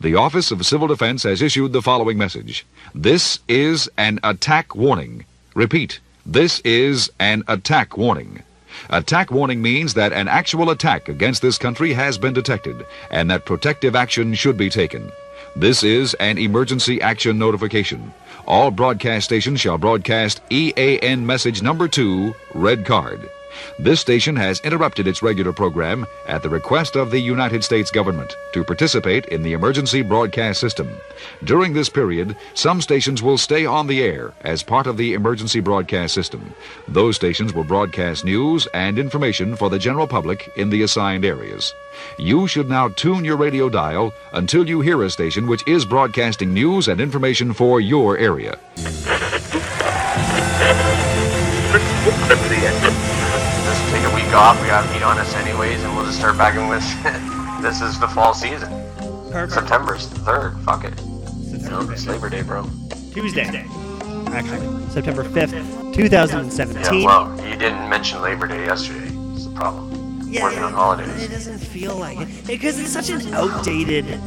The Office of Civil Defense has issued the following message. This is an attack warning. Repeat, this is an attack warning. Attack warning means that an actual attack against this country has been detected and that protective action should be taken. This is an emergency action notification. All broadcast stations shall broadcast EAN message number two, red card. This station has interrupted its regular program at the request of the United States government to participate in the emergency broadcast system. During this period, some stations will stay on the air as part of the emergency broadcast system. Those stations will broadcast news and information for the general public in the assigned areas. You should now tune your radio dial until you hear a station which is broadcasting news and information for your area. Just take a week off. We got heat on us anyways, and we'll just start back in with. this is the fall season. Perfect. September's the third. Fuck it. It's Labor Day, bro. Tuesday. Actually, September 5th, 2017. Yeah, well, you didn't mention Labor Day yesterday. It's the problem. Working on holidays. It doesn't feel like it because it's such an outdated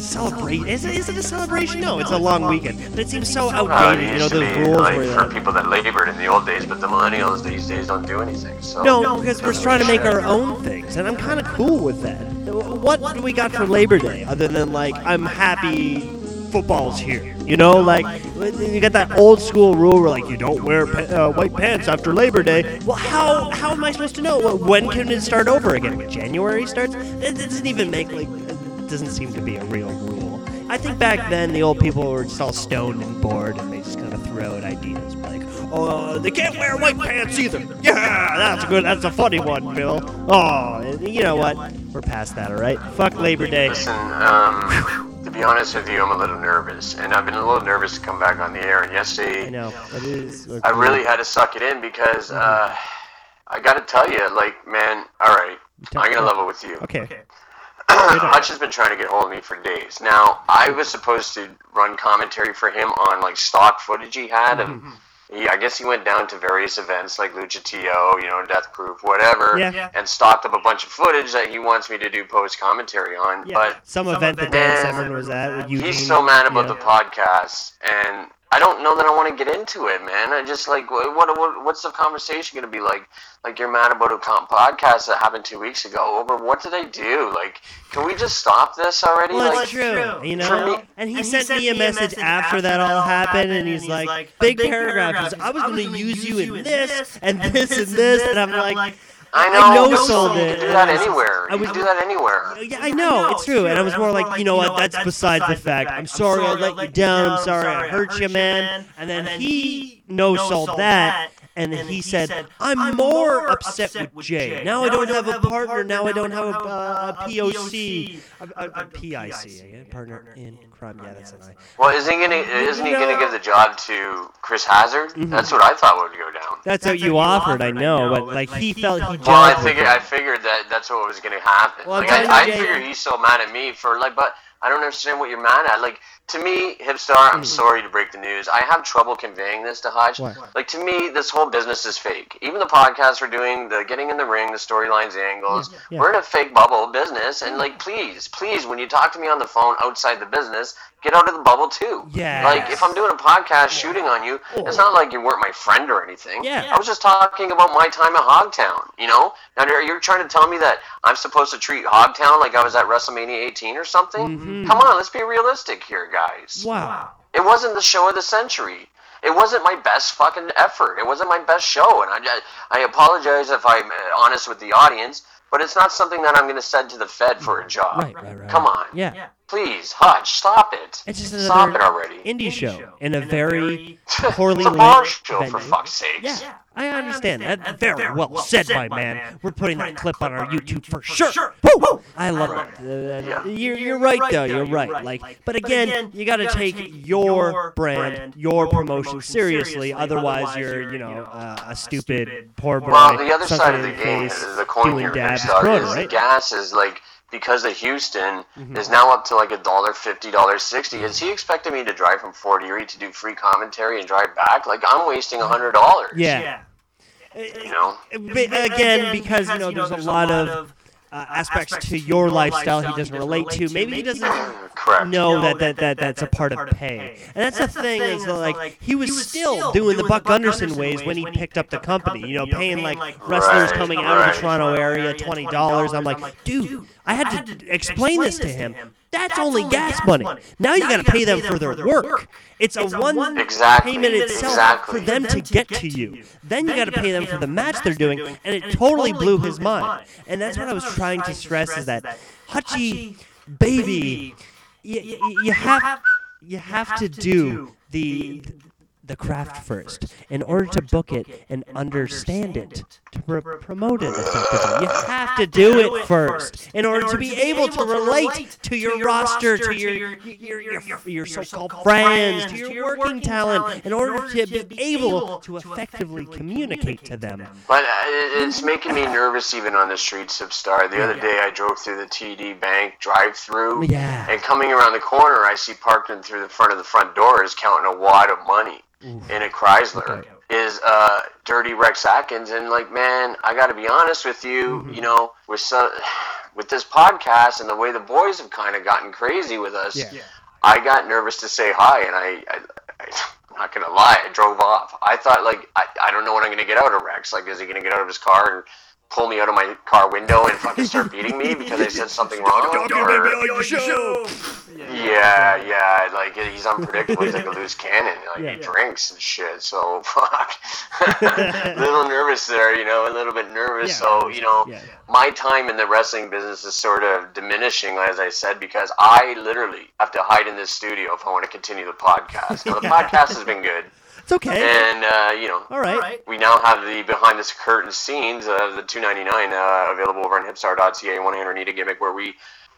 celebration. Is it, is it a celebration? No, it's a long weekend. But it seems so Uh, outdated. You know used to those rules like where for people that labored in the old days, but the millennials these days don't do anything. So no, because we're trying to make our own things, and I'm kind of cool with that. What do we got for Labor Day other than like I'm happy football's here? You know, like you got that old school rule where like you don't wear pa- uh, white pants after Labor Day. Well, how how am I supposed to know? When can it start over again? When January starts? It doesn't even make like it doesn't seem to be a real rule. I think back then the old people were just all stoned and bored, and they just kind of throw out ideas like, "Oh, they can't wear white pants either." Yeah, that's good. That's a funny one, Bill. Oh, you know what? We're past that, all right? Fuck Labor Day. Listen, um, to be honest with you, I'm a little nervous, and I've been a little nervous to come back on the air. And yesterday, I know it is. I really had to suck it in because uh, I got to tell you, like, man, all right, I'm gonna level with you. Okay. Hutch has been trying to get hold of me for days. Now, I was supposed to run commentary for him on like stock footage he had, and mm-hmm. he, I guess he went down to various events like Lucha TO, you know, Death Proof, whatever, Yeah. and stocked up a bunch of footage that he wants me to do post commentary on. Yeah. But Some event that Dan Man, Severn was at Eugene. He's so mad about yeah. the podcast, and I don't know that I want to get into it, man. I just like what, what, what what's the conversation going to be like? Like you're mad about a podcast that happened two weeks ago. Over what did I do? Like, can we just stop this already? Well, like, it's true, you know. me- and he sent me a message after that all happened, and he's like, big paragraph. He's, I was going to use you in this and this and this, and I'm like, I know. I know you can do that I was- anywhere. I You can do that anywhere. Yeah, I know, it's true. And I was more like, you know what, that's besides the fact. I'm sorry I let you down. I'm sorry I hurt you, man. And then he no sold that. And then he said, I'm more upset with Jay. Now I don't have a partner. Now I don't have a, uh, a POC. A, a, a PIC, a partner in crime. Yeah, that's an I. Well, isn't he gonna isn't he gonna give the job to Chris Hazard? That's what I thought would go down. That's what you offered, I know. But like he felt he Well, I figured. I figured that that's what was gonna happen. Well, I'm like I, I figured he's so mad at me for like, but I don't understand what you're mad at. Like to me, Hipstar, I'm sorry to break the news. I have trouble conveying this to Hodge. What? Like to me, this whole business is fake. Even the podcast we're doing, the getting in the ring, the storylines, the angles, Yeah. we're in a fake bubble business. And like, please, please, when you talk to me on the phone outside the business, get out of the bubble too. Yes. Like if I'm doing a podcast shooting on you, it's not like you weren't my friend or anything. Yeah. I was just talking about my time at Hogtown, you know? Now you're trying to tell me that I'm supposed to treat Hogtown like I was at WrestleMania 18 or something? Mhm. Come on, let's be realistic here, guys. Wow. It wasn't the show of the century. It wasn't my best fucking effort. It wasn't my best show, and I, I apologize if I'm uh, honest with the audience, but it's not something that I'm going to send to the Fed for a job. Right, right, right. Come on. Yeah. Please, Hutch, stop it. It's just Stop it already. indie show in a very poorly it's a lit show, for fuck's sakes. Yeah, I understand. That very well said, my man. We're putting that clip on our YouTube for sure. sure. Woo! I love it. Uh, You're, you're right, though. You're right. Like, but again, you got to take your brand, your promotion seriously. Otherwise, you're, you know, uh, a stupid poor boy. Well, the other side of the sucking game, the coin doing here, dabs, Kickstarter, Corona, is right? gas is like because of Houston Mm-hmm. is now up to like a dollar fifty, dollar sixty. Is he expecting me to drive from Fort Erie to do free commentary and drive back? Like I'm wasting a hundred dollars. Yeah. You know. But again, because you know, there's a lot of uh, aspects to your lifestyle he doesn't relate to. Maybe he doesn't know that, that, that that's a part of pay. And that's the thing is that, like he was still doing the Buck Gunderson ways when he picked up the company. You know, paying like wrestlers coming out of the Toronto area twenty dollars. I'm like, dude, I had to explain this to him. That's only gas money. Now you got to pay them for their work. It's a one Exactly. payment itself Exactly. for them to get to you. Then you got to pay them for the match they're doing, and it totally blew his mind. And that's what I was trying to stress is that Hachi, baby, you have you have to do the the craft first in order to book it and understand it to pr- promote it effectively. You have to do it first in order to be able to relate to your roster, to your your, your, your, your so-called friends, to your working talent, in order to be able to effectively communicate to them. But uh, it's making me nervous even on the streets of Star. The other day I drove through the TD Bank drive-through, Yeah. and coming around the corner, I see parked in through the front of the front door is counting a wad of money in a Chrysler. Okay. Is uh, Dirty Rex Atkins, and like, man, I got to be honest with you. Mm-hmm. You know, with some, with this podcast and the way the boys have kind of gotten crazy with us, Yeah. I got nervous to say hi, and I, I, I I'm not gonna lie, I drove off. I thought like I, I don't know when I'm gonna get out of Rex. Like, is he gonna get out of his car and pull me out of my car window and fucking start beating me because I said something wrong? Or- yeah, yeah, like he's unpredictable. He's like a loose cannon. Like Yeah. he drinks and shit. So fuck. a little nervous there, you know, a little bit nervous. Yeah, so you know, yeah. my time in the wrestling business is sort of diminishing, as I said, because I literally have to hide in this studio if I want to continue the podcast. Now the podcast has been good, It's okay. and uh, you know, All right. we now have the behind the curtain scenes of the 299 uh, available over on hipstar.ca. One hand Anita gimmick where we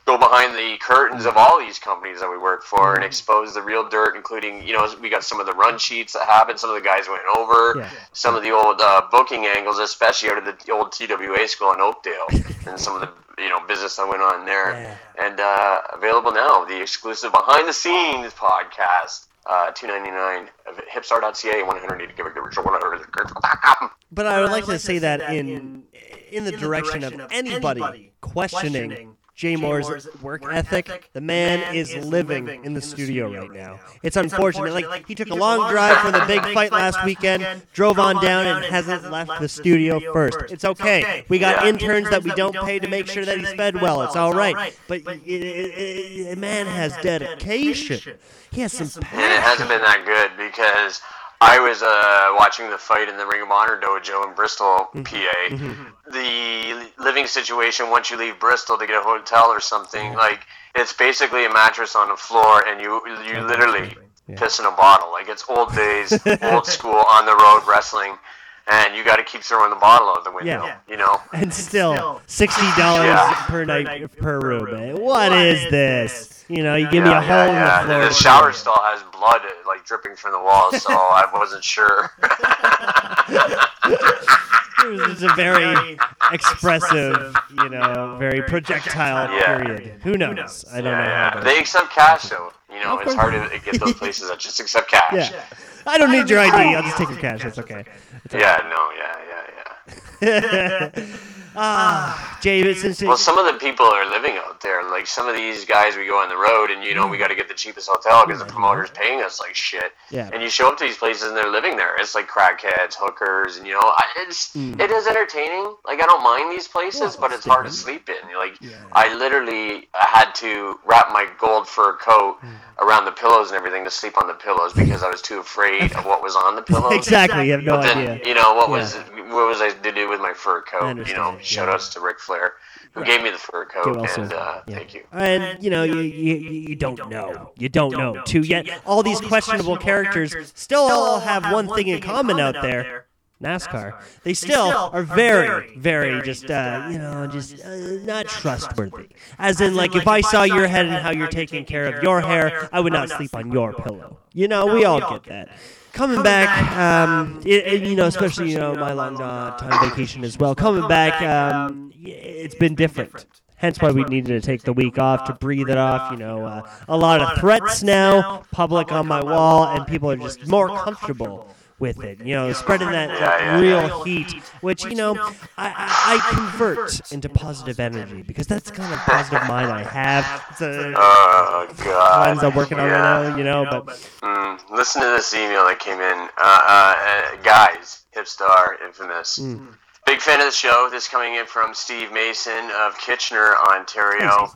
go behind the curtains of all these companies that we work for and expose the real dirt, including you know we got some of the run sheets that happened, some of the guys went over, Yeah. some of the old uh, booking angles, especially out of the old TWA school in Oakdale, and some of the you know business that went on there. And uh, available now, the exclusive behind the scenes podcast. Uh, two ninety nine of hipstar.ca, one hundred eighty give a But I would like to say that in in the direction of anybody questioning Jay Moore's work ethic, the man is living in the studio right now. It's unfortunate. Like he took a long drive for the big fight last weekend, drove on down, and hasn't left the studio first. It's okay. We got Yeah. interns that we don't pay to make sure that he's fed well. It's all right. But the man has dedication. He has some and it hasn't been that good because I was uh, watching the fight in the Ring of Honor dojo in Bristol, Mm-hmm. PA. The living situation once you leave Bristol to get a hotel or something, like it's basically a mattress on the floor, and you you literally Yeah. piss in a bottle. Like it's old days, old school on the road wrestling, and you got to keep throwing the bottle out the window. Yeah. You know. And still, sixty dollars Yeah. per night per room. man. What is this? You know, you give me a Yeah, hole yeah, in the floor. The shower stall has blood uh, like dripping from the walls, so I wasn't sure. It was it's a very expressive, you know, very projectile Yeah. period. Who knows? I don't know. Yeah, How yeah. to- They accept cash though. You know, it's hard to get those places that just accept cash. yeah. I don't need your ID. I'll just take your cash. That's okay. Yeah, no, yeah, yeah, yeah. Ah, Jay, Well, some of the people are living out there. Like some of these guys, we go on the road, and you know, we mm. got to get the cheapest hotel because the promoter's paying us like shit. Yeah. And you show up to these places, and they're living there. It's like crackheads, hookers, and you know, it's mm. it is entertaining. Like I don't mind these places, Well, but it's hard to sleep in. Like Yeah. I literally had to wrap my gold fur coat mm. around the pillows and everything to sleep on the pillows because I was too afraid of what was on the pillows. exactly, you have no But then, idea. you know, what Yeah. was what was I to do with my fur coat? You know. Shout outs to Ric Flair, who gave me the fur Get coat, well and uh, Yeah. thank you. And you know, you, you you don't know. You don't know. Too yet, all these questionable characters still all have one thing in common out there. NASCAR. They still are very, very just, uh, you know, just uh, not trustworthy. As in, like, if I saw your head and how you're taking care of your hair, I would not sleep on your pillow. You know, we all get that. Coming back, um, it, it- you know, especially you know my long uh, time vacation as well. Coming back, um, it's been different. Hence why we needed to take the week off to breathe it off. You know, uh, a lot of threats now, public on my wall, and people are just more comfortable with it. You know, spreading that, that real heat, which you know I, I, convert into positive energy because that's kind of positive mind I have. It's a Oh God. I'm working on right now. You know, but Mm, listen to this email that came in. Uh, uh, uh, guys, Hipstar, infamous. Mm. Big fan of the show. This coming in from Steve Mason of Kitchener, Ontario.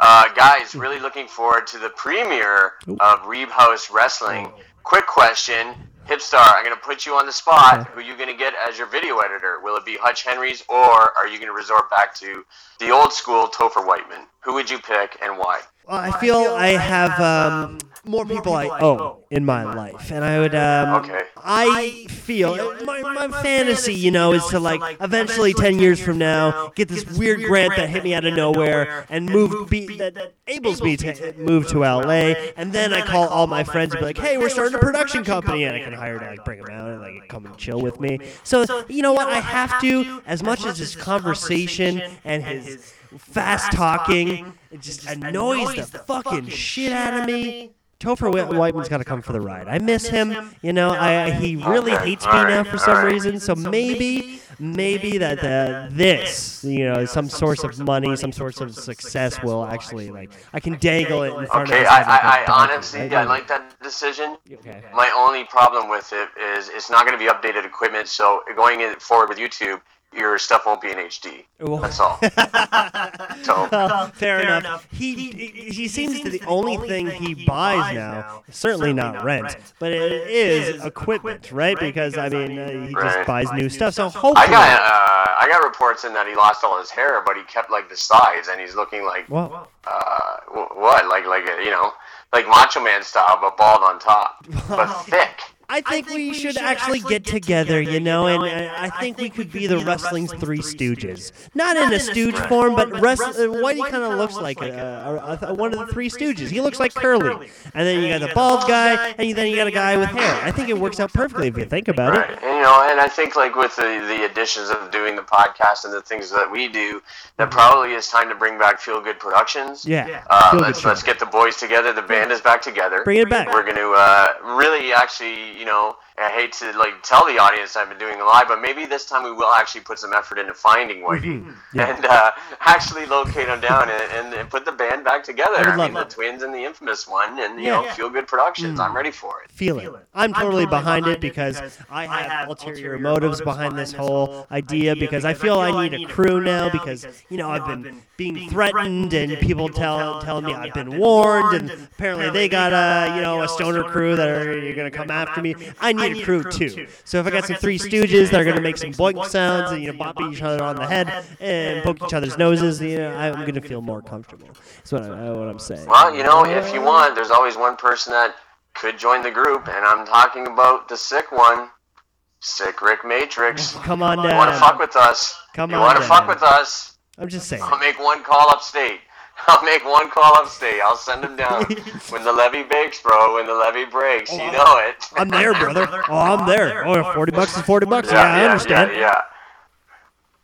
Uh, guys, really looking forward to the premiere of Reeb House Wrestling. Quick question. Hipstar, I'm going to put you on the spot. Who you going to get as your video editor? Will it be Hutch Henry's or are you going to resort back to the old school Topher Whiteman? Who would you pick and why? Well, I feel I have um, more people I owe in my life, and I would. Um, Okay. I feel my, my fantasy, you know, is to like eventually ten years from now get this weird grant that hit me out of nowhere and move be, that enables me to move to LA, and then I call all my friends and be like, "Hey, we're starting a production company," and I can hire to like bring them out and like come and chill with me. So you know what? I have to, as much as his conversation and his fast talking. It just annoys the fucking shit out of me. Topher Whit- Whiteman's got to come for the ride. I miss him. You know, I he really hates me now for some reason. So maybe, maybe that uh, this, you know, some source of money, some source of success will actually like I can dangle it in front Okay, of his I, head like a I, I donkey, honestly, right? I like that decision. Okay. My only problem with it is it's not going to be updated equipment, so going in forward with YouTube, your stuff won't be in HD. Well- That's all. So, Well, fair, enough. He, he he seems to the only thing he buys now, certainly not rent, but it is equipment, right? Because I mean, uh, he just Right. buys new stuff. So hopefully, I got uh, I got reports in that he lost all his hair, but he kept like the sides, and he's looking like well, uh, what, like like you know, like Macho Man style, but bald on top, but thick. I think we should actually get together, you know, and uh, I think we could be the wrestling's Three Stooges. Not in a stooge form, but rest, uh, Whitey kind of looks like a, a, a, one of the Three Stooges. He looks like Curly, and then you got the bald guy, and then you got a guy with hair. I think it works out perfectly if you think about Right. it. And, you know, and I think like with the, the additions of doing the podcast and the things that we do, that probably is time to bring back Feel Good Productions. Yeah, Uh, let's let's get the boys together. The band is back together. Bring it back. We're going to uh, really actually, you know, I hate to like tell the audience I've been doing a live, but maybe this time we will actually put some effort into finding Whitey Mm-hmm. Yeah. and uh, actually locate him down and, and, and put the band back together. I would I, love mean, the twins and the infamous one, and you Yeah. Mm. know, Feel Good Productions. I'm ready for it. feel it. I'm totally behind it because I have ulterior motives behind this whole idea because I feel I need a crew now because you know I've been being threatened and people tell telling me I've been warned and apparently they got a you know a stoner crew that are you're gonna come after me. I need a crew too. So if I got some Three Stooges that are gonna make some boink sounds and you know bop each other on the head and poke each other's noses, you know I'm gonna feel more comfortable. That's what, I, what I'm saying. Well, you know, if you want, there's always one person that could join the group, and I'm talking about the sick one, Sick Rick Matrix. Come on down. You want to fuck with us? Come you on want to fuck with us? I'm just saying. I'll make one call upstate. I'll make one call upstate. I'll send him down when the levee breaks, bro. When the levee breaks, you oh, know it. I'm there, brother. Oh, I'm there. Oh, 40 bucks is 40 bucks. Yeah, Yeah, I understand. Yeah, yeah.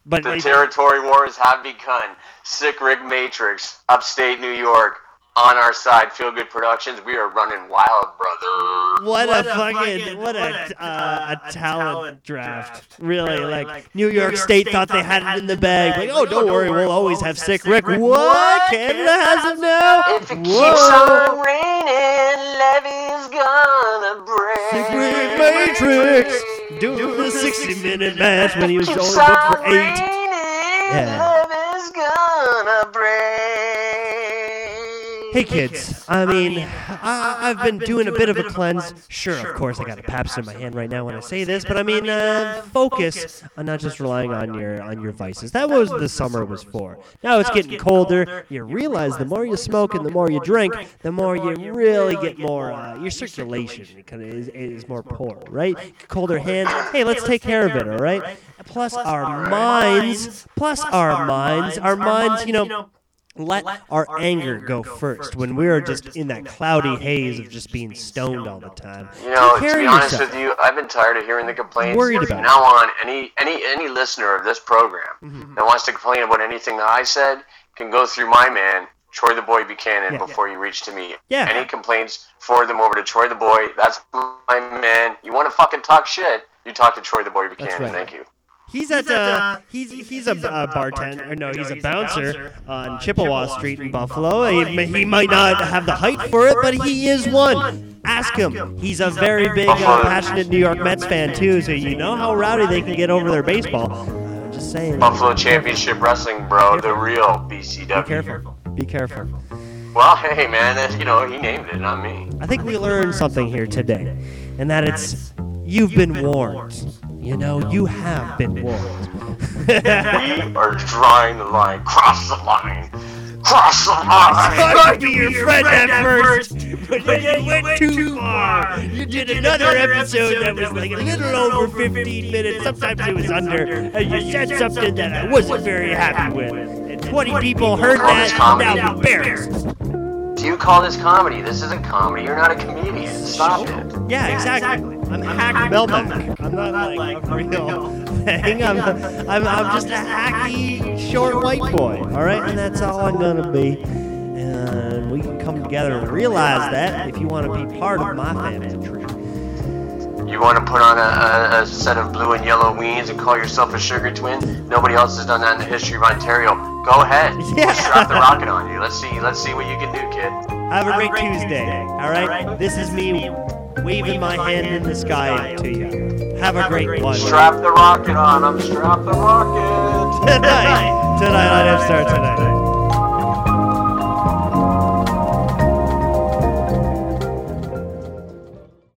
But The territory wars have begun. Sick Rick Matrix, upstate New York, on our side. Feel Good Productions. We are running wild, brother. what a fucking what a uh, a talent draft. Really, like New York State thought they had it in the bag. Like, oh, don't worry, we'll always have sick Rick. What? Canada has him now? If it keeps Whoa. on raining, levee's gonna break. Sick Rick Matrix doing the 60 minute match when he was only Keeps booked for eight. raining, Yeah. levee's gonna break. Hey kids, I mean, I, I've been doing a bit of a cleanse. Sure, of course, I got a Pabst in my hand right now when I say this, but I mean, uh, focus on not just relying on your on your vices. That was the summer was for. Now it's getting colder. You realize the more you smoke and the more you drink, the more you really get more. Uh, your circulation is, is more poor, right? Colder hands. Hey, let's take care of it, all right? Plus our minds. Plus our minds. Our minds, you know let our anger go first when we're just in that cloudy haze of just being stoned all the time. You know, Take care to be honest yourself. with you, I've been tired of hearing the complaints. Worried From about now on, any any any listener of this program Mm-hmm. that wants to complain about anything that I said can go through my man Troy the Boy Buchanan Yeah. before you reach to me. Yeah. Any complaints, forward them over to Troy the Boy. That's my man. You want to fucking talk shit? You talk to Troy the Boy Buchanan. right. Thank you. He's at uh, he's he's a uh, bartender. Or no, he's a bouncer on Chippewa Street in Buffalo. He, he might not have the height for it, but he is one. Ask him. He's a very big, uh, passionate New York Mets fan too. So you know how rowdy they can get over their baseball. Uh, just saying. Buffalo Championship Wrestling, bro. The real BCW. Be careful. Be careful. Well, hey, man. You know, he named it, not me. I think we learned something here today, and that it's you've been warned. You know, you have been warned. We are drawing the line. Cross the line. Cross the line. tried to be your friend at first, but you went too far. You did another episode that was like a little over 15 minutes. Sometimes it was under, and you said something that I wasn't very happy with. And 20 people heard that, and now embarrassed. Do you call this comedy? This isn't comedy. You're not a comedian. Stop it. Yeah, exactly. I'm a Hack Melback. I'm not like a real thing. I'm, I'm, I'm just a hacky, short white boy. All right, and that's all I'm gonna be. And we can come together and realize that if you want to be part of my family tree. You want to put on a, a, a set of blue and yellow weens and call yourself a sugar twin? Nobody else has done that in the history of Ontario. Go ahead. Yeah. Strap the rocket on you. Let's see. Let's see what you can do, kid. Have a great Tuesday. All right, this is me waving my hand in the sky to you. Have a great one. Strap the rocket on. I'm strap the rocket. tonight. Tonight on F Star tonight.